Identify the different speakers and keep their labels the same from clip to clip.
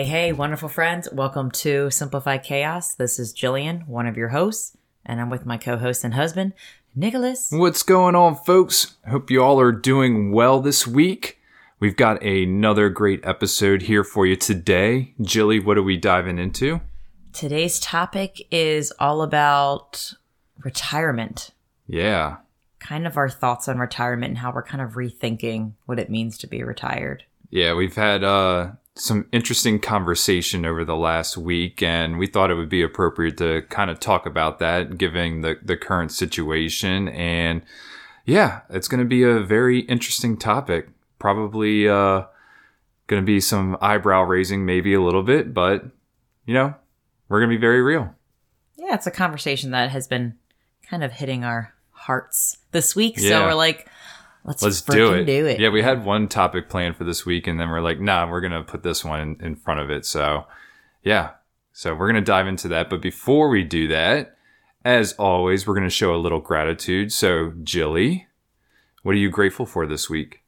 Speaker 1: Hey, hey, wonderful friends. Welcome to Simplify Chaos. This is Jillian, one of your hosts, and I'm with my co host and husband, Nicholas.
Speaker 2: What's going on, folks? Hope you all are doing well this week. We've got another great episode here for you today. Jilly, what are we diving into?
Speaker 1: Today's topic is all about retirement,
Speaker 2: Yeah.
Speaker 1: kind of our thoughts on retirement and how we're kind of rethinking what it means to be retired.
Speaker 2: Yeah, we've had uh, some interesting conversation over the last week, and we thought it would be appropriate to kind of talk about that, given the, the current situation. And yeah, it's going to be a very interesting topic. Probably uh, going to be some eyebrow raising, maybe a little bit, but you know, we're going to be very real.
Speaker 1: Yeah, it's a conversation that has been kind of hitting our hearts this week. So we're like, let's,
Speaker 2: Let's do it.
Speaker 1: do it.
Speaker 2: Yeah, we had one topic planned for this week, and then we're like, nah, we're gonna put this one in, in front of it. So, yeah, so we're gonna dive into that. But before we do that, as always, we're gonna show a little gratitude. So, Jilly, what are you grateful for this week?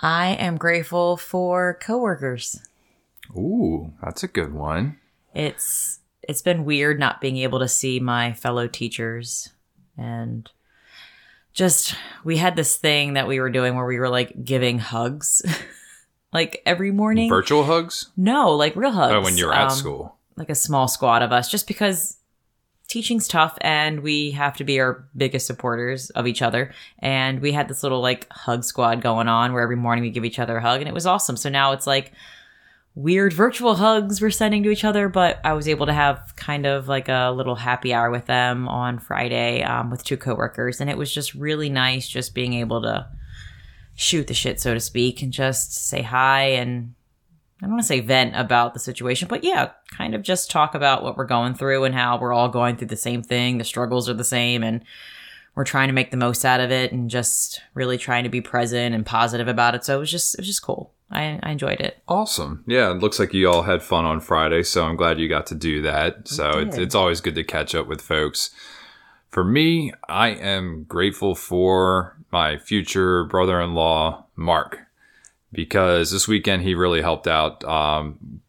Speaker 1: I am grateful for coworkers.
Speaker 2: Ooh, that's a good one.
Speaker 1: It's it's been weird not being able to see my fellow teachers and just we had this thing that we were doing where we were like giving hugs like every morning.
Speaker 2: Virtual hugs?
Speaker 1: no, like real hugs.
Speaker 2: Oh, when you're at
Speaker 1: Um,
Speaker 2: school.
Speaker 1: like a small squad of us just because teaching's tough and we have to be our biggest supporters of each other and we had this little like hug squad going on where every morning we give each other a hug and it was awesome so now it's like weird virtual hugs we're sending to each other but i was able to have kind of like a little happy hour with them on friday um, with two coworkers and it was just really nice just being able to shoot the shit so to speak and just say hi and I don't want to say vent about the situation, but yeah, kind of just talk about what we're going through and how we're all going through the same thing. The struggles are the same and we're trying to make the most out of it and just really trying to be present and positive about it. So it was just it was just cool. I, I enjoyed it.
Speaker 2: Awesome. Yeah, it looks like you all had fun on Friday, so I'm glad you got to do that. So it's, it's always good to catch up with folks. For me, I am grateful for my future brother in law, Mark, because this weekend he really helped out. Um,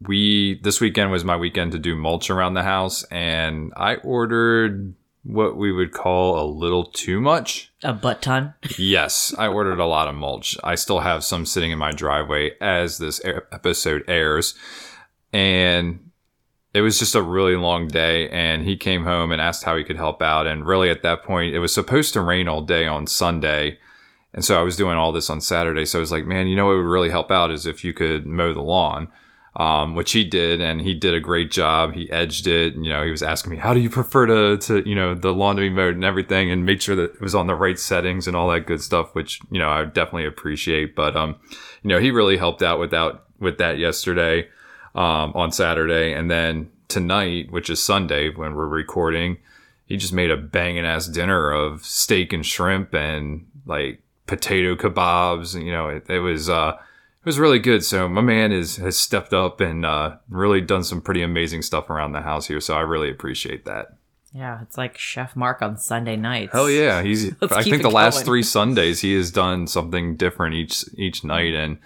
Speaker 2: we this weekend was my weekend to do mulch around the house, and I ordered what we would call a little too much.
Speaker 1: A butt ton.
Speaker 2: Yes, I ordered a lot of mulch. I still have some sitting in my driveway as this episode airs. And it was just a really long day. And he came home and asked how he could help out. And really, at that point, it was supposed to rain all day on Sunday. And so I was doing all this on Saturday. So I was like, man, you know what would really help out is if you could mow the lawn. Um, which he did, and he did a great job. He edged it. And, you know, he was asking me, "How do you prefer to, to, you know, the lawn mode and everything?" And make sure that it was on the right settings and all that good stuff, which you know I definitely appreciate. But um, you know, he really helped out without with that yesterday, um, on Saturday, and then tonight, which is Sunday when we're recording, he just made a banging ass dinner of steak and shrimp and like potato kebabs. and, You know, it, it was uh, was really good. So my man is has stepped up and uh, really done some pretty amazing stuff around the house here. So I really appreciate that.
Speaker 1: Yeah, it's like Chef Mark on Sunday nights.
Speaker 2: Hell yeah, he's. I think the last three Sundays he has done something different each each night, and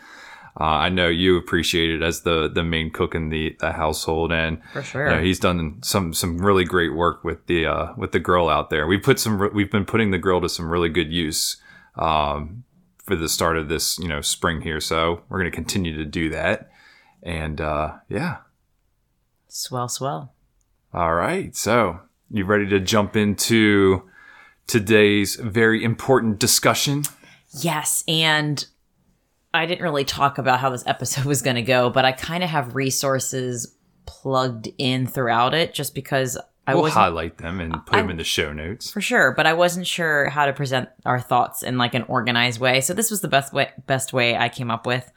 Speaker 2: uh, I know you appreciate it as the the main cook in the the household, and
Speaker 1: For
Speaker 2: you
Speaker 1: sure.
Speaker 2: know, he's done some some really great work with the uh, with the grill out there. We put some we've been putting the grill to some really good use um, for the start of this you know spring here. So we're going to continue to do that, and uh, yeah.
Speaker 1: Swell, swell.
Speaker 2: All right. So, you ready to jump into today's very important discussion?
Speaker 1: Yes, and I didn't really talk about how this episode was going to go, but I kind of have resources plugged in throughout it just because I
Speaker 2: we'll highlight them and put them in the show notes.
Speaker 1: for sure, but I wasn't sure how to present our thoughts in like an organized way. So this was the best way best way I came up with.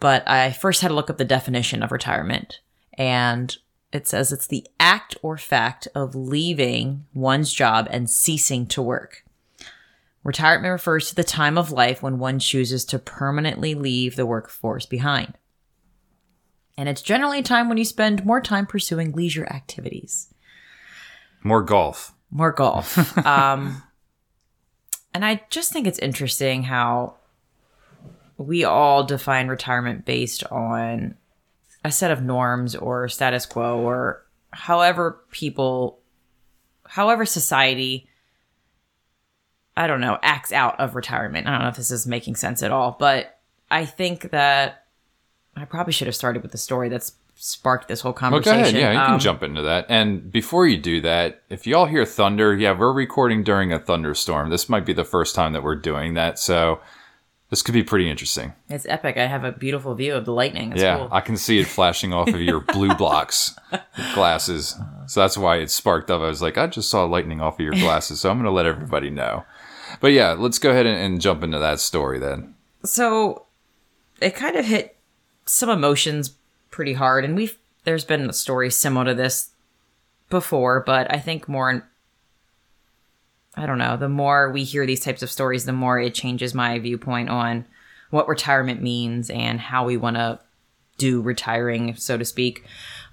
Speaker 1: But I first had to look up the definition of retirement. And it says it's the act or fact of leaving one's job and ceasing to work. Retirement refers to the time of life when one chooses to permanently leave the workforce behind. And it's generally a time when you spend more time pursuing leisure activities,
Speaker 2: More golf.
Speaker 1: more golf. um, and I just think it's interesting how we all define retirement based on a set of norms or status quo or however people, however society, I don't know, acts out of retirement. I don't know if this is making sense at all, but I think that I probably should have started with the story that's sparked this whole
Speaker 2: Well,
Speaker 1: conversation.
Speaker 2: go ahead. Yeah, you can
Speaker 1: Um,
Speaker 2: jump into that. And before you do that, if y'all hear thunder, yeah, we're recording during a thunderstorm. This might be the first time that we're doing that, so this could be pretty interesting.
Speaker 1: It's epic. I have a beautiful view of the lightning. It's
Speaker 2: yeah,
Speaker 1: cool.
Speaker 2: I can see it flashing off of your blue blocks glasses. So that's why it sparked up. I was like, I just saw lightning off of your glasses, so I'm going to let everybody know. But yeah, let's go ahead and, and jump into that story then.
Speaker 1: so it kind of hit some emotions pretty hard. And we've there's been a story similar to this before but i think more i don't know the more we hear these types of stories the more it changes my viewpoint on what retirement means and how we want to do retiring so to speak.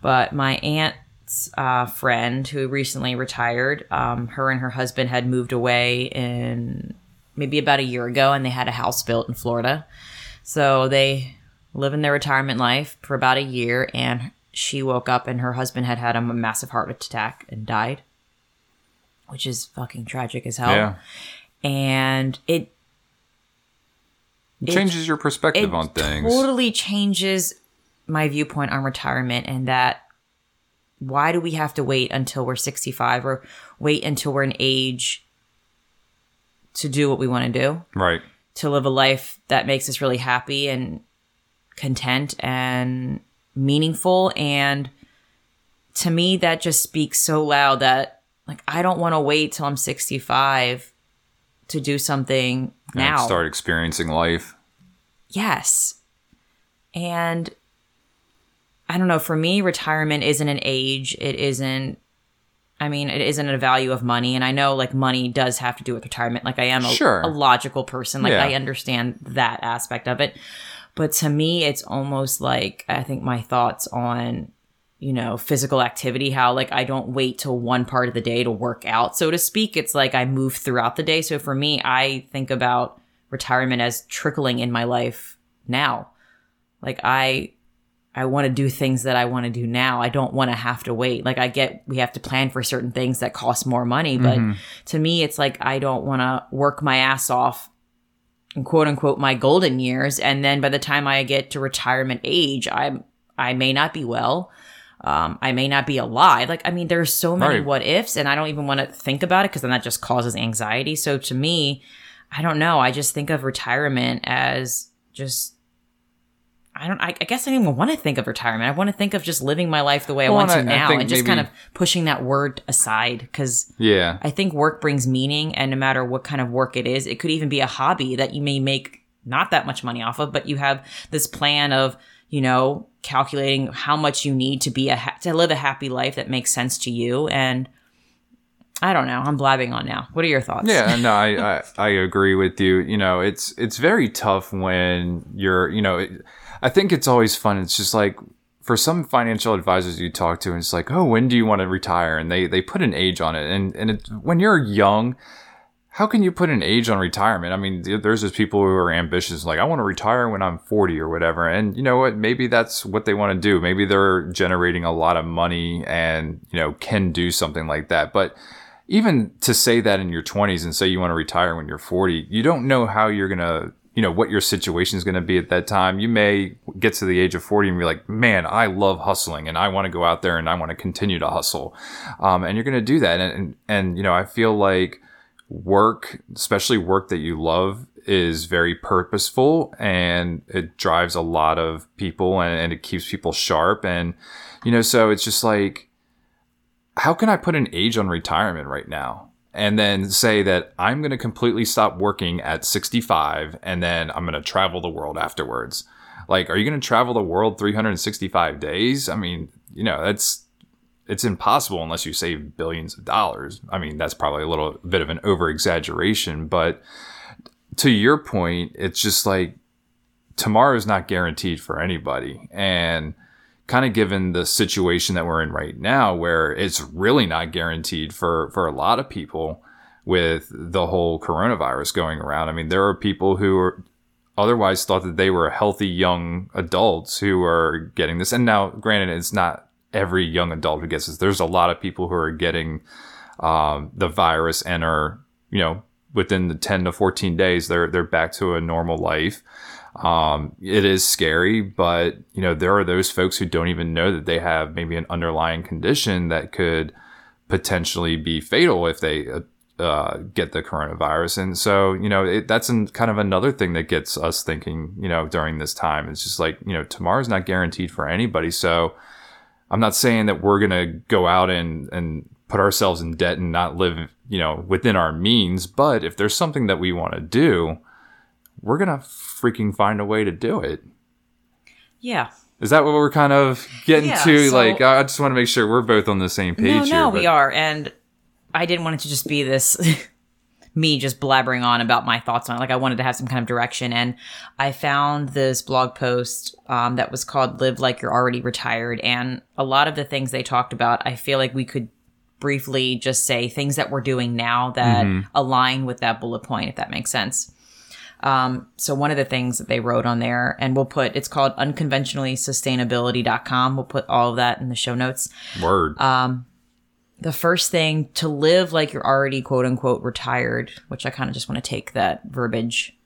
Speaker 1: But my aunt's uh, friend who recently retired um, her and her husband had moved away in maybe about a year ago and they had a house built in florida. So they live in their retirement life for about a year, and she woke up and her husband had had a massive heart attack and died, which is fucking tragic as hell.
Speaker 2: Yeah.
Speaker 1: And it
Speaker 2: It changes your perspective on things.
Speaker 1: totally changes my viewpoint on retirement and that why do we have to wait until we're 65 or wait until we're an age to do what we want to do?
Speaker 2: right.
Speaker 1: to live a life that makes us really happy and content and meaningful and to me that just speaks so loud that like I don't want to wait till I'm 65 to do something
Speaker 2: And
Speaker 1: now.
Speaker 2: start experiencing life.
Speaker 1: Yes. And I don't know, for me retirement isn't an age, it isn't I mean, it isn't a value of money and I know like money does have to do with retirement. Like I am a,
Speaker 2: Sure.
Speaker 1: a logical person. Like
Speaker 2: Yeah.
Speaker 1: I understand that aspect of it. But to me it's almost like I think my thoughts on you know, physical activity, how like I don't wait till one part of the day to work out, so to speak. It's like I move throughout the day. So for me, I think about retirement as trickling in my life now. Like I I want to do things that I want to do now. I don't want to have to wait. Like I get we have to plan for certain things that cost more money, but mm-hmm. to me it's like I don't want to work my ass off quote unquote my golden years and then by the time I get to retirement age, I I may not be well. Um, I may not be alive. Like, I mean, there's so many
Speaker 2: Right.
Speaker 1: what ifs, and I don't even want to think about it because then that just causes anxiety. So to me, I don't know. I just think of retirement as just. I don't. I, I guess I don't even want to think of retirement. I want to think of just living my life the way
Speaker 2: Well,
Speaker 1: I want to
Speaker 2: I- I
Speaker 1: now,
Speaker 2: think
Speaker 1: and just kind of pushing that word aside because
Speaker 2: Yeah.
Speaker 1: I think work brings meaning, and no matter what kind of work it is, it could even be a hobby that you may make not that much money off of, but you have this plan of, you know, calculating how much you need to be a ha- to live a happy life that makes sense to you. And I don't know, I'm blabbing on now. What are your thoughts?
Speaker 2: Yeah, no, I, I I agree with you. You know, it's it's very tough when you're, you know, it, I think it's always fun. It's just like for some financial advisors you talk to, and it's like, oh, when do you want to retire? And they they put an age on it, and and it, when you're young. How can you put an age on retirement? I mean, there's just people who are ambitious, like I want to retire when I'm 40 or whatever. And you know what? Maybe that's what they want to do. Maybe they're generating a lot of money and you know can do something like that. But even to say that in your 20s and say you want to retire when you're 40, you don't know how you're going to, you know, what your situation is going to be at that time. You may get to the age of 40 and be like, man, I love hustling and I want to go out there and I want to continue to hustle. Um, and you're going to do that. And, and, and, you know, I feel like work, especially work that you love, is very purposeful and it drives a lot of people and, and it keeps people sharp. And, you know, so it's just like, how can I put an age on retirement right now? And then say that I'm going to completely stop working at 65 and then I'm going to travel the world afterwards. Like, are you going to travel the world 365 days? I mean, you know, that's it's impossible unless you save billions of dollars. I mean, that's probably a little bit of an over exaggeration, but to your point, it's just like tomorrow is not guaranteed for anybody. And kind of given the situation that we're in right now, where it's really not guaranteed for, for a lot of people with the whole coronavirus going around. I mean, there are people who are otherwise thought that they were healthy young adults who are getting this. And now, granted, it's not every young adult who gets this. There's a lot of people who are getting um, the virus and are, you know, within the 10 to 14 days, they're, they're back to a normal life. Um, it is scary, but you know, there are those folks who don't even know that they have maybe an underlying condition that could potentially be fatal if they uh, uh, get the coronavirus. And so, you know, it, that's an, kind of another thing that gets us thinking, you know, during this time. It's just like, you know, tomorrow's not guaranteed for anybody. So I'm not saying that we're going to go out and, and put ourselves in debt and not live, you know, within our means. But if there's something that we want to do, we're going to freaking find a way to do it.
Speaker 1: Yeah.
Speaker 2: Is that what we're kind of getting
Speaker 1: Yeah,
Speaker 2: to?
Speaker 1: so-
Speaker 2: like, I just want to make sure we're both on the same page
Speaker 1: No,
Speaker 2: here.
Speaker 1: no, we are. And I didn't want it to just be this me just blabbering on about my thoughts on it. Like I wanted to have some kind of direction. And I found this blog post um, that was called Live Like You're Already Retired. And a lot of the things they talked about, I feel like we could briefly just say things that we're doing now that align with that bullet point, if that makes sense. Um, so one of the things that they wrote on there, and we'll put, it's called unconventionallysustainability.com. We'll put all of that in the show notes
Speaker 2: Word.
Speaker 1: Um, the first thing to live like you're already quote unquote retired, which I kind of just want to take that verbiage.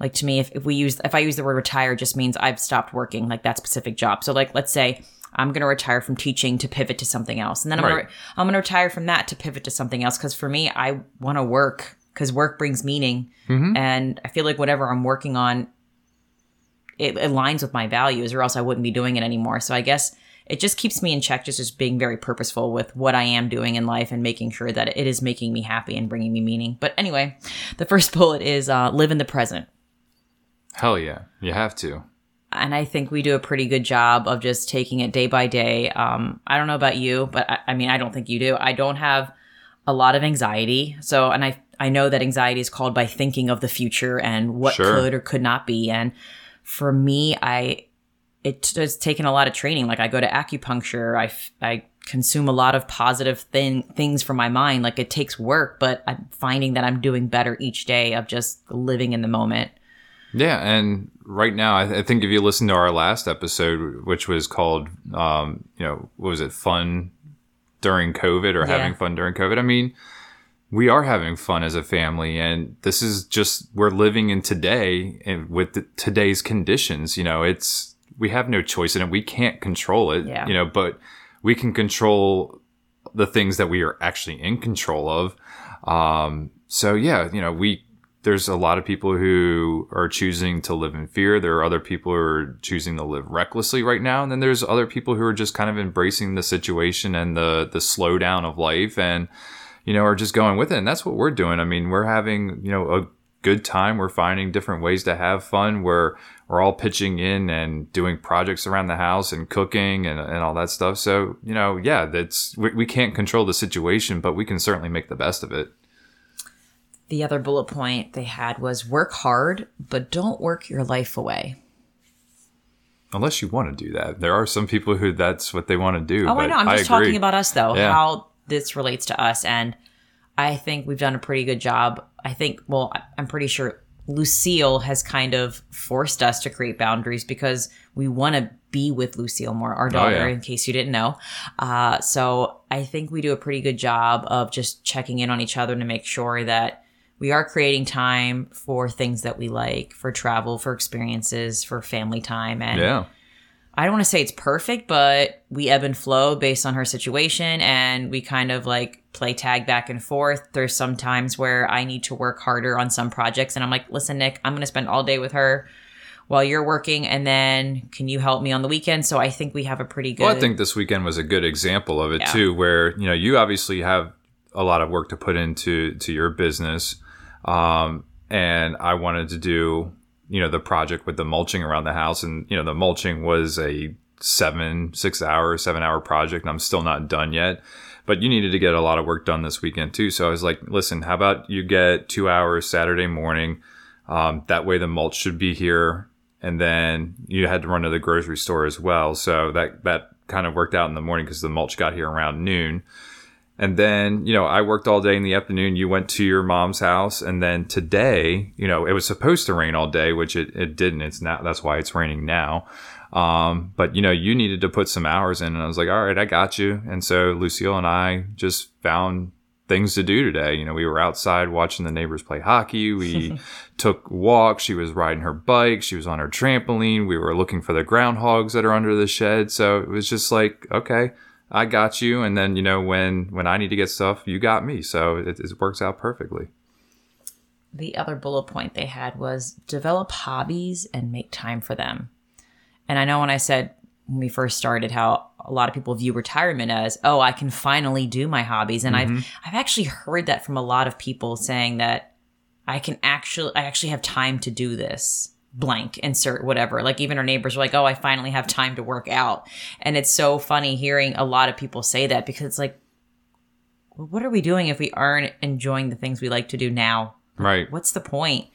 Speaker 1: Like to me, if, if we use if I use the word retire, just means I've stopped working like that specific job. So like let's say I'm gonna retire from teaching to pivot to something else, and then I'm
Speaker 2: Right.
Speaker 1: gonna I'm gonna retire from that to pivot to something else. Because for me, I want to work because work brings meaning, and I feel like whatever I'm working on, it aligns with my values, or else I wouldn't be doing it anymore. So I guess it just keeps me in check, just as being very purposeful with what I am doing in life and making sure that it is making me happy and bringing me meaning. But anyway, the first bullet is uh, live in the present.
Speaker 2: Hell yeah. You have to.
Speaker 1: And I think we do a pretty good job of just taking it day by day. Um, I don't know about you, but I, I mean, I don't think you do. I don't have a lot of anxiety. So, and I, I know that anxiety is called by thinking of the future and what
Speaker 2: Sure.
Speaker 1: could or could not be. And for me, I, it has taken a lot of training. Like I go to acupuncture. I, I consume a lot of positive thing, things for my mind. Like it takes work, but I'm finding that I'm doing better each day of just living in the moment.
Speaker 2: Yeah, and right now, I, I think if you listen to our last episode, which was called, um, you know, what was it, fun during COVID or
Speaker 1: Yeah.
Speaker 2: having fun during COVID? I mean, we are having fun as a family, and this is just we're living in today and with the, today's conditions. You know, it's we have no choice in it. We can't control it.
Speaker 1: Yeah.
Speaker 2: You know, but we can control the things that we are actually in control of. Um, so yeah, you know, we there's a lot of people who are choosing to live in fear. There are other people who are choosing to live recklessly right now, and then there's other people who are just kind of embracing the situation and the the slowdown of life, and you know, are just going with it. And that's what we're doing. I mean, we're having you know a good time. We're finding different ways to have fun. We're we're all pitching in and doing projects around the house and cooking and, and all that stuff. So you know, yeah, that's we, we can't control the situation, but we can certainly make the best of it.
Speaker 1: the other bullet point they had was work hard, but don't work your life away.
Speaker 2: Unless you want to do that, there are some people who that's what they want to do.
Speaker 1: Oh, I know. I'm just talking about us, though,
Speaker 2: Yeah.
Speaker 1: how this relates to us. And I think we've done a pretty good job. I think, well, I'm pretty sure Lucille has kind of forced us to create boundaries because we want to be with Lucille more, our daughter,
Speaker 2: Oh, yeah.
Speaker 1: in case you didn't know. Uh, so I think we do a pretty good job of just checking in on each other to make sure that we are creating time for things that we like, for travel, for experiences, for family time. And
Speaker 2: Yeah,
Speaker 1: I don't want to say it's perfect, but we ebb and flow based on her situation and we kind of like play tag back and forth. There's some times where I need to work harder on some projects and I'm like, listen, Nick, I'm going to spend all day with her while you're working and then can you help me on the weekend? So I think we have a pretty good
Speaker 2: well, I think this weekend was a good example of it
Speaker 1: Yeah.
Speaker 2: too, where you know you obviously have a lot of work to put into to your business, um, and I wanted to do you know the project with the mulching around the house, and you know the mulching was a seven, six hour, seven hour project and I'm still not done yet. But you needed to get a lot of work done this weekend too. So I was like, listen, how about you get two hours Saturday morning? Um, that way the mulch should be here. And then you had to run to the grocery store as well. So that, that kind of worked out in the morning because the mulch got here around noon. And then, you know, I worked all day in the afternoon. You went to your mom's house. And then today, you know, it was supposed to rain all day, which it, it didn't. It's not, that's why it's raining now. Um, but you know, you needed to put some hours in and I was like, all right, I got you. And so Lucille and I just found things to do today. You know, we were outside watching the neighbors play hockey. We took walks. She was riding her bike. She was on her trampoline. We were looking for the groundhogs that are under the shed. So it was just like, okay, I got you. And then, you know, when, when I need to get stuff, you got me. So it, it works out perfectly.
Speaker 1: The other bullet point they had was develop hobbies and make time for them. And I know when I said when we first started how a lot of people view retirement as, oh, I can finally do my hobbies. And mm-hmm. I've I've actually heard that from a lot of people saying that I can actually I actually have time to do this blank insert whatever. Like even our neighbors were like oh i finally have time to work out. And it's so funny hearing a lot of people say that because it's like well, what are we doing if we aren't enjoying the things we like to do now?
Speaker 2: Right.
Speaker 1: What's the point?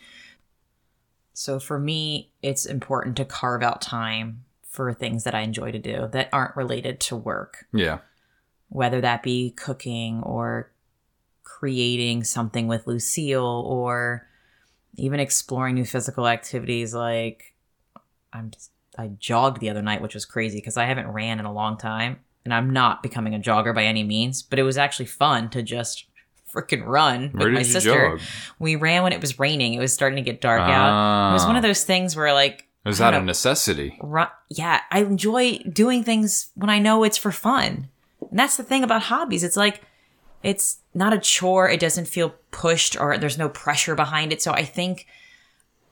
Speaker 1: So for me it's important to carve out time for things that i enjoy to do that aren't related to work.
Speaker 2: Yeah.
Speaker 1: Whether that be cooking or creating something with lucille or even exploring new physical activities like I'm I jogged the other night, which was crazy because I haven't ran in a long time and I'm not becoming a jogger by any means, but it was actually fun to just freaking run
Speaker 2: Where
Speaker 1: with my sister.
Speaker 2: Jog?
Speaker 1: We ran when it was raining. It was starting to get dark out. It was one of ah. those things where like
Speaker 2: was that a necessity?
Speaker 1: Run, yeah, I enjoy doing things when I know it's for fun. And that's the thing about hobbies. It's like it's not a chore. It doesn't feel pushed or there's no pressure behind it. So I think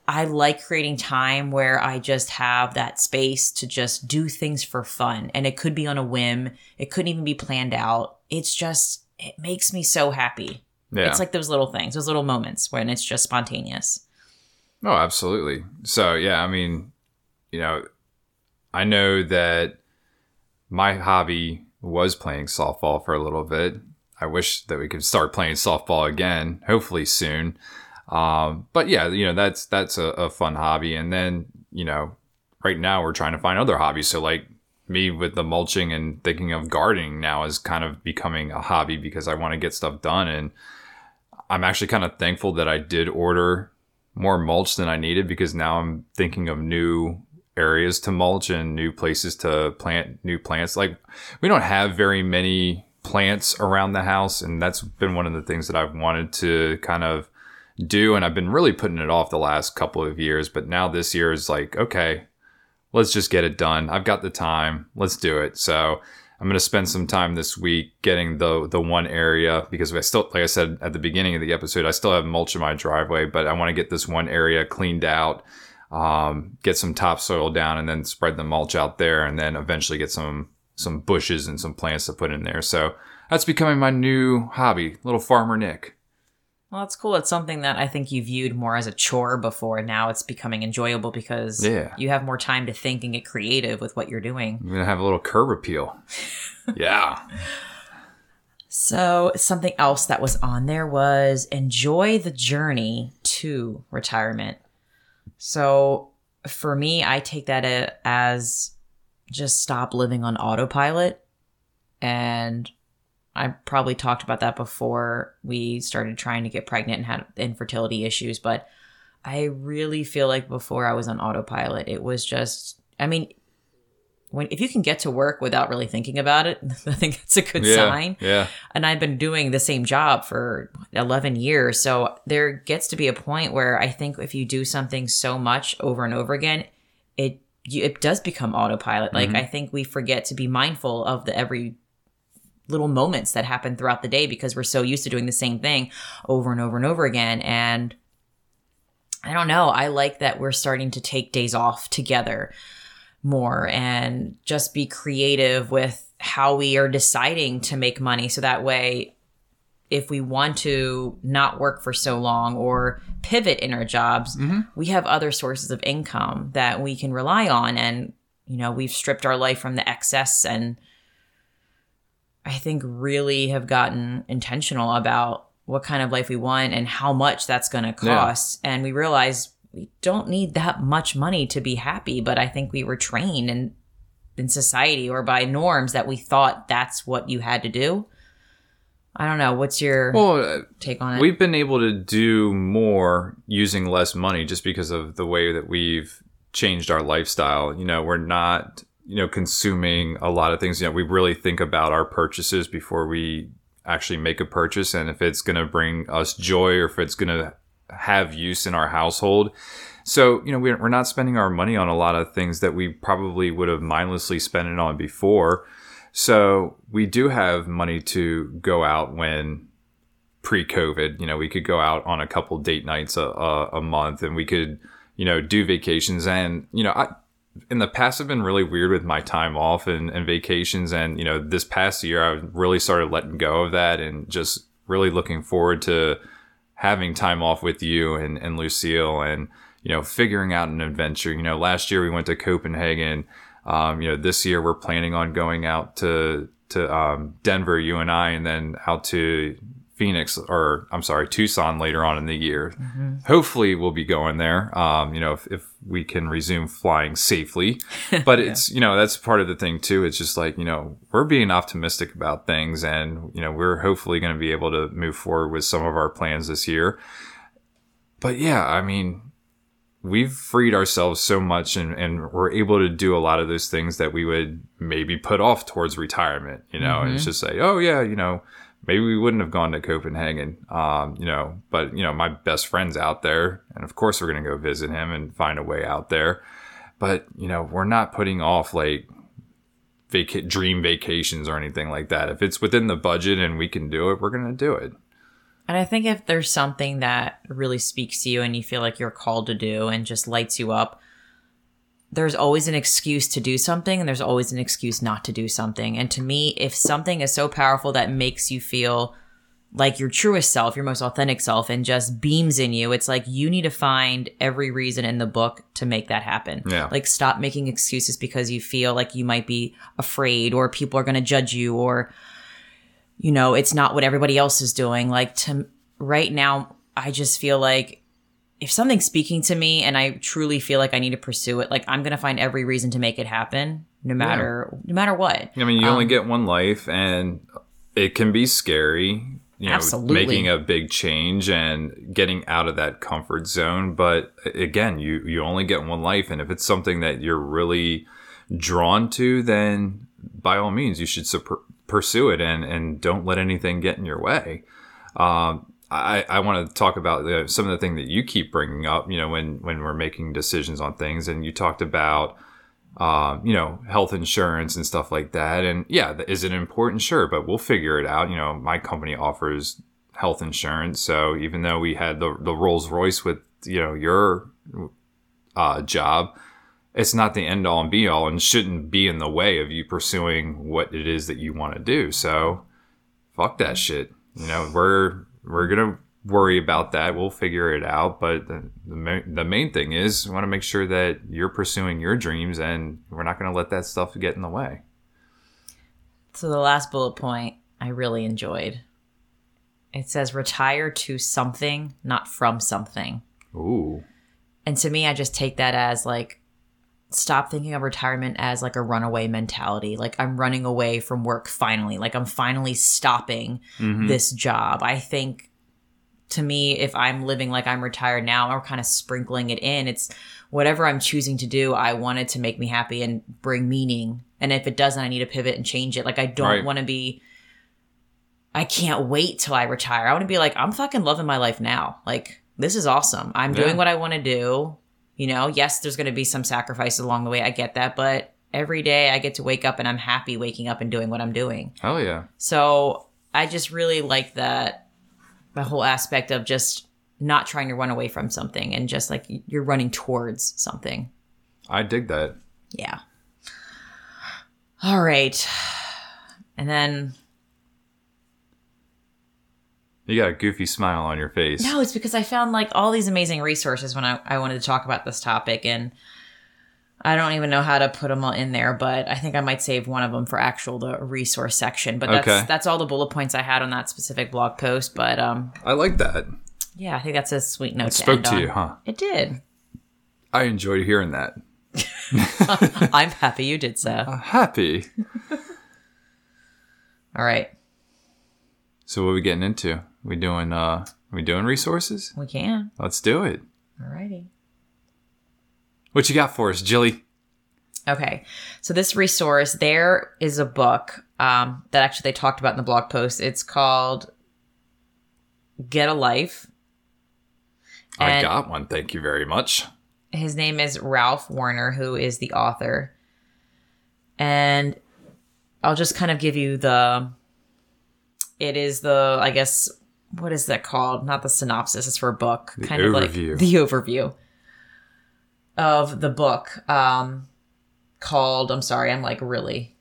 Speaker 1: I like creating time where I just have that space to just do things for fun. And it could be on a whim. It couldn't even be planned out. It's just, it makes me so happy. Yeah. It's like those little things, those little moments when it's just spontaneous.
Speaker 2: Oh, absolutely. So, yeah, I mean, you know, I know that my hobby was playing softball for a little bit. I wish that we could start playing softball again, hopefully soon. Um, but yeah, you know, that's that's a, a, fun hobby. And then, you know, right now we're trying to find other hobbies. So like me with the mulching and thinking of gardening now is kind of becoming a hobby because I want to get stuff done. And I'm actually kind of thankful that I did order more mulch than I needed because now I'm thinking of new areas to mulch and new places to plant new plants. Like we don't have very many plants around the house. And that's been one of the things that I've wanted to kind of do. And I've been really putting it off the last couple of years. But now this year is like, okay, let's just get it done. I've got the time. Let's do it. So I'm going to spend some time this week getting the the one area because I still, like I said at the beginning of the episode, I still have mulch in my driveway, but I want to get this one area cleaned out, um, get some topsoil down, and then spread the mulch out there, and then eventually get some some bushes and some plants to put in there. So that's becoming my new hobby, little farmer Nick.
Speaker 1: Well, that's cool. It's something that I think you viewed more as a chore before. Now it's becoming enjoyable because
Speaker 2: yeah.
Speaker 1: you have more time to think and get creative with what you're doing.
Speaker 2: I'm going to have a little curb appeal. yeah.
Speaker 1: So, something else that was on there was enjoy the journey to retirement. So, for me, I take that as just stop living on autopilot. And I probably talked about that before we started trying to get pregnant and had infertility issues, but I really feel like before I was on autopilot, it was just, I mean, when if you can get to work without really thinking about it, I think that's a good
Speaker 2: yeah,
Speaker 1: sign.
Speaker 2: Yeah.
Speaker 1: And I've been doing the same job for 11 years, so there gets to be a point where I think if you do something so much over and over again, it you, it does become autopilot. Like mm-hmm. I think we forget to be mindful of the every little moments that happen throughout the day because we're so used to doing the same thing over and over and over again. And I don't know. I like that we're starting to take days off together more and just be creative with how we are deciding to make money. So that way if we want to not work for so long or pivot in our jobs, mm-hmm. we have other sources of income that we can rely on. And you know, we've stripped our life from the excess and I think really have gotten intentional about what kind of life we want and how much that's going to cost. Yeah. And we realize we don't need that much money to be happy, but I think we were trained in in society or by norms that we thought that's what you had to do. I don't know. What's your well, uh, take on it?
Speaker 2: We've been able to do more using less money just because of the way that we've changed our lifestyle. You know, we're not, you know, consuming a lot of things. You know, we really think about our purchases before we actually make a purchase and if it's going to bring us joy or if it's going to have use in our household. So, you know, we're, we're not spending our money on a lot of things that we probably would have mindlessly spent it on before. So we do have money to go out when pre-COVID, you know, we could go out on a couple date nights a, a, a month and we could, you know, do vacations. And, you know, I, in the past, I've been really weird with my time off and, and vacations. And, you know, this past year, I've really started letting go of that and just really looking forward to having time off with you and, and Lucille and, you know, figuring out an adventure. You know, last year we went to Copenhagen um, you know, this year we're planning on going out to to um, Denver, you and I, and then out to Phoenix, or I'm sorry, Tucson later on in the year. Mm-hmm. Hopefully, we'll be going there. Um, you know, if, if we can resume flying safely. But yeah. it's you know that's part of the thing too. It's just like you know we're being optimistic about things, and you know we're hopefully going to be able to move forward with some of our plans this year. But yeah, I mean, we've freed ourselves so much and, and we're able to do a lot of those things that we would maybe put off towards retirement, you know, mm-hmm. and it's just say, oh, yeah, you know, maybe we wouldn't have gone to Copenhagen, um, you know, but, you know, my best friend's out there. And of course, we're going to go visit him and find a way out there. But, you know, we're not putting off like vaca- dream vacations or anything like that. If it's within the budget and we can do it, we're going to do it.
Speaker 1: And I think if there's something that really speaks to you and you feel like you're called to do and just lights you up, there's always an excuse to do something and there's always an excuse not to do something. And to me, if something is so powerful that makes you feel like your truest self, your most authentic self, and just beams in you, it's like you need to find every reason in the book to make that happen.
Speaker 2: Yeah.
Speaker 1: Like stop making excuses because you feel like you might be afraid or people are going to judge you or you know, it's not what everybody else is doing. Like to right now, I just feel like if something's speaking to me and I truly feel like I need to pursue it, like I'm gonna find every reason to make it happen, no matter yeah. no matter what.
Speaker 2: I mean, you um, only get one life, and it can be scary. You know, absolutely. making a big change and getting out of that comfort zone. But again, you you only get one life, and if it's something that you're really drawn to, then by all means, you should support pursue it and and don't let anything get in your way. Um, I, I want to talk about some of the things that you keep bringing up. You know, when when we're making decisions on things, and you talked about. Um, you know, health insurance and stuff like that. And yeah, is it important? Sure, but we'll figure it out. You know, my company offers health insurance. So even though we had the, the Rolls Royce with, you know, your uh, job, it's not the end all and be all and shouldn't be in the way of you pursuing what it is that you want to do. So fuck that shit. You know, we're we're gonna worry about that. We'll figure it out. But the the, the main thing is we want to make sure that you're pursuing your dreams, and we're not gonna let that stuff get in the way.
Speaker 1: So the last bullet point I really enjoyed. It says retire to something, not from something.
Speaker 2: Ooh.
Speaker 1: And to me, I just take that as like stop thinking of retirement as like a runaway mentality. Like I'm running away from work finally. Like I'm finally stopping mm-hmm. this job. I think to me, if I'm living like I'm retired now, or kind of sprinkling it in, it's whatever I'm choosing to do, I want it to make me happy and bring meaning. And if it doesn't, I need to pivot and change it. Like I don't right. want to be I can't wait till I retire. I want to be like, I'm fucking loving my life now. Like, this is awesome. I'm yeah. doing what I want to do. You know, yes, there's going to be some sacrifices along the way. I get that, but every day I get to wake up and I'm happy waking up and doing what I'm doing.
Speaker 2: Hell yeah.
Speaker 1: So I just really like that the whole aspect of just not trying to run away from something and just like you're running towards something.
Speaker 2: I dig that.
Speaker 1: Yeah. All right. And then
Speaker 2: you got a goofy smile on your face.
Speaker 1: No, it's because I found like all these amazing resources when I, I wanted to talk about this topic. And I don't even know how to put them all in there, but I think I might save one of them for actual the resource section. But that's
Speaker 2: Okay.
Speaker 1: that's all the bullet points I had on that specific blog post. But um,
Speaker 2: I like that.
Speaker 1: yeah, I think that's a sweet note.
Speaker 2: It
Speaker 1: to
Speaker 2: spoke
Speaker 1: end
Speaker 2: to
Speaker 1: on.
Speaker 2: you, huh?
Speaker 1: It did.
Speaker 2: I enjoyed hearing that.
Speaker 1: I'm happy you did so.
Speaker 2: Uh, happy.
Speaker 1: All right,
Speaker 2: So what are we getting into? We doing uh we doing resources?
Speaker 1: we can.
Speaker 2: Let's do it.
Speaker 1: All righty.
Speaker 2: What you got for us, Jilly?
Speaker 1: Okay, so this resource, there is a book um, that actually they talked about in the blog post. It's called Get a Life.
Speaker 2: I got one. Thank you very much.
Speaker 1: His name is Ralph Warner, who is the author. And I'll just kind of give you the. It is the, I guess, what is that called? Not the synopsis, it's for a book.
Speaker 2: The
Speaker 1: kind of like the overview of the book um, called, I'm sorry, I'm like really,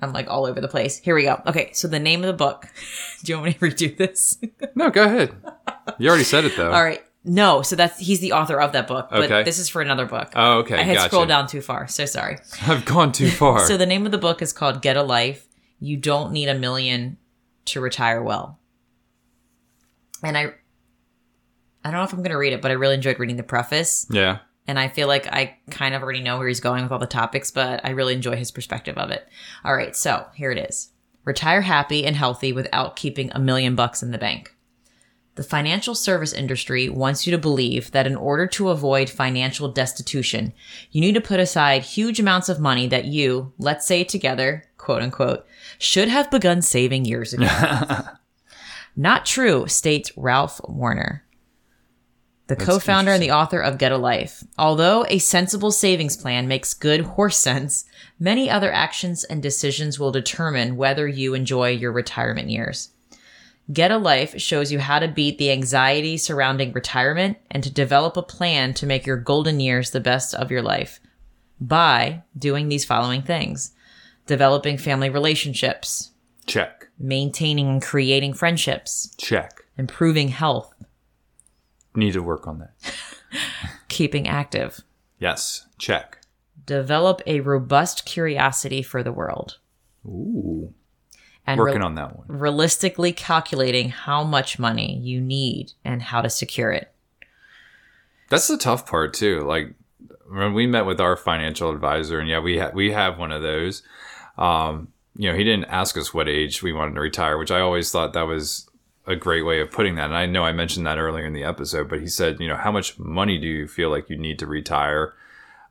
Speaker 1: I'm like all over the place. Here we go. Okay, so the name of the book. Do you want me to redo this?
Speaker 2: No, go ahead. You already said it though.
Speaker 1: All right. No, so that's he's the author of that book, but
Speaker 2: Okay.
Speaker 1: this is for another book.
Speaker 2: Oh, okay.
Speaker 1: I had
Speaker 2: gotcha.
Speaker 1: scrolled down too far, so sorry.
Speaker 2: I've gone too far.
Speaker 1: So the name of the book is called Get a Life. You don't need a million to retire well. And I I don't know if I'm going to read it, but I really enjoyed reading the preface,
Speaker 2: yeah.
Speaker 1: and I feel like I kind of already know where he's going with all the topics, but I really enjoy his perspective of it. All right, so here it is. Retire happy and healthy without keeping a million bucks in the bank. The financial service industry wants you to believe that in order to avoid financial destitution, you need to put aside huge amounts of money that you, let's say together, quote unquote, should have begun saving years ago. Not true, states Ralph Warner, the co founder and the author of Get a Life. Although a sensible savings plan makes good horse sense, many other actions and decisions will determine whether you enjoy your retirement years. Get a Life shows you how to beat the anxiety surrounding retirement and to develop a plan to make your golden years the best of your life by doing these following things developing family relationships,
Speaker 2: Check.
Speaker 1: Maintaining and creating friendships,
Speaker 2: Check.
Speaker 1: improving health,
Speaker 2: Need to work on that.
Speaker 1: keeping active,
Speaker 2: Yes. Check.
Speaker 1: develop a robust curiosity for the world,
Speaker 2: Ooh.
Speaker 1: and
Speaker 2: Working
Speaker 1: re-
Speaker 2: on that one.
Speaker 1: realistically calculating how much money you need and how to secure it.
Speaker 2: That's the tough part too. Like when we met with our financial advisor, and yeah, we ha- we have one of those. Um, you know, he didn't ask us what age we wanted to retire, which I always thought that was a great way of putting that. And I know I mentioned that earlier in the episode, but he said, you know, how much money do you feel like you need to retire?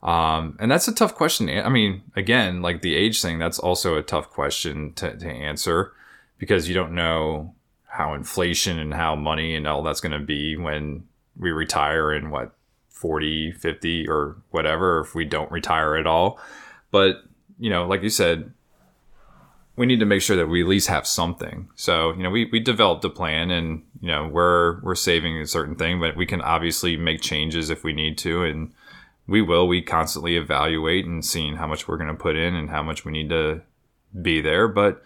Speaker 2: Um, and that's a tough question. I mean, again, like the age thing, that's also a tough question to, to answer because you don't know how inflation and how money and all that's going to be when we retire in what 40, 50 or whatever, if we don't retire at all. But, you know, like you said, we need to make sure that we at least have something. So, you know, we, we developed a plan and, you know, we're, we're saving a certain thing, but we can obviously make changes if we need to. And we will, we constantly evaluate and seeing how much we're going to put in and how much we need to be there. But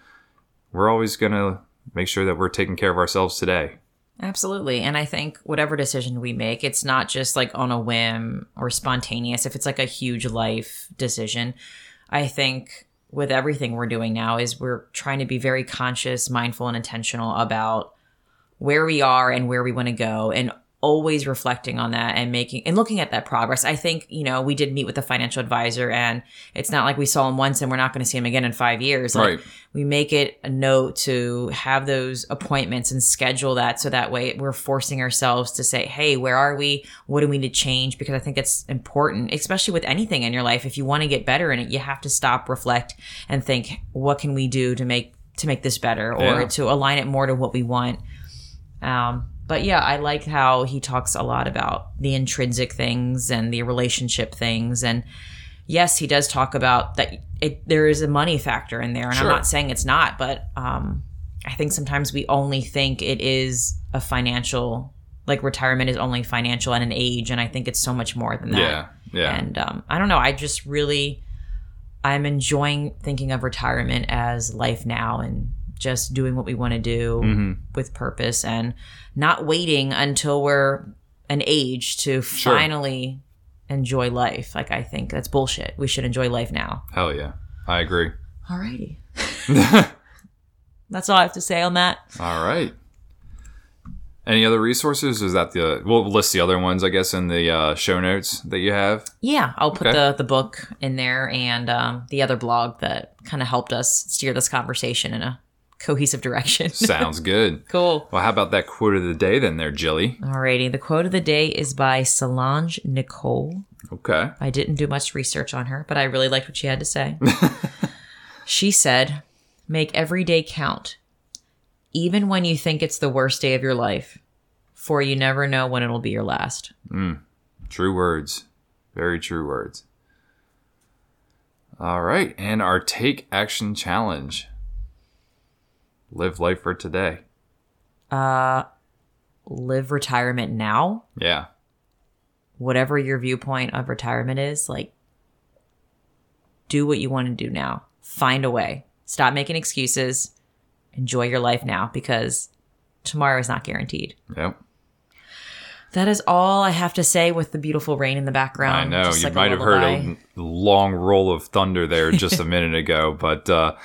Speaker 2: we're always going to make sure that we're taking care of ourselves today.
Speaker 1: Absolutely. And I think whatever decision we make, it's not just like on a whim or spontaneous. If it's like a huge life decision, I think with everything we're doing now is we're trying to be very conscious, mindful, and intentional about where we are and where we want to go. And always reflecting on that and making and looking at that progress. I think, you know, we did meet with a financial advisor and it's not like we saw him once and we're not going to see him again in 5 years. Like
Speaker 2: Right.
Speaker 1: we make it a note to have those appointments and schedule that so that way we're forcing ourselves to say, "Hey, where are we? What do we need to change?" because I think it's important, especially with anything in your life. If you want to get better in it, you have to stop, reflect and think, "What can we do to make to make this better or
Speaker 2: Yeah.
Speaker 1: to align it more to what we want?" Um, but yeah, I like how he talks a lot about the intrinsic things and the relationship things. And yes, he does talk about that it, there is a money factor in there. And
Speaker 2: Sure.
Speaker 1: I'm not saying it's not, but um, I think sometimes we only think it is a financial, like retirement is only financial and an age. And I think it's so much more than that.
Speaker 2: Yeah. Yeah.
Speaker 1: And um, I don't know. I just really, I'm enjoying thinking of retirement as life now and just doing what we want to do
Speaker 2: Mhm.
Speaker 1: with purpose and not waiting until we're an age to finally enjoy life. Like I think that's bullshit. We should enjoy life now.
Speaker 2: Hell yeah. I agree.
Speaker 1: Alrighty. that's all I have to say on that.
Speaker 2: All right. Any other resources? Is that the we'll list the other ones, I guess, in the uh, show notes that you have.
Speaker 1: Yeah, I'll put
Speaker 2: Okay.
Speaker 1: the the book in there and um, the other blog that kind of helped us steer this conversation in a cohesive direction.
Speaker 2: Sounds good.
Speaker 1: cool.
Speaker 2: Well, how about that quote of the day then, there, Jilly?
Speaker 1: Alrighty, the quote of the day is by Solange Nicole.
Speaker 2: Okay.
Speaker 1: I didn't do much research on her, but I really liked what she had to say. she said, Make every day count, even when you think it's the worst day of your life, for you never know when it'll be your last. Mm.
Speaker 2: True words. Very true words. All right. And our take action challenge live life for today.
Speaker 1: Uh, live retirement now,
Speaker 2: Yeah.
Speaker 1: whatever your viewpoint of retirement is, like, do what you want to do now. Find a way. Stop making excuses. Enjoy your life now because tomorrow is not guaranteed.
Speaker 2: Yep.
Speaker 1: That is all I have to say with the beautiful rain in the background.
Speaker 2: I know. You
Speaker 1: like
Speaker 2: might have heard a long roll of thunder there just a minute ago. But uh,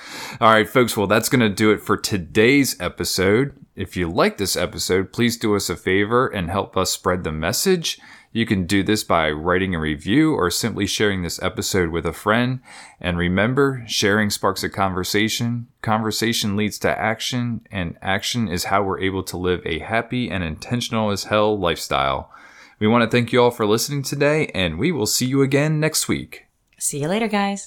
Speaker 2: all right, folks. Well, that's going to do it for today's episode. If you like this episode, please do us a favor and help us spread the message. You can do this by writing a review or simply sharing this episode with a friend. And remember, sharing sparks a conversation. Conversation leads to action, and action is how we're able to live a happy and intentional as hell lifestyle. We want to thank you all for listening today, and we will see you again next week.
Speaker 1: See you later, guys.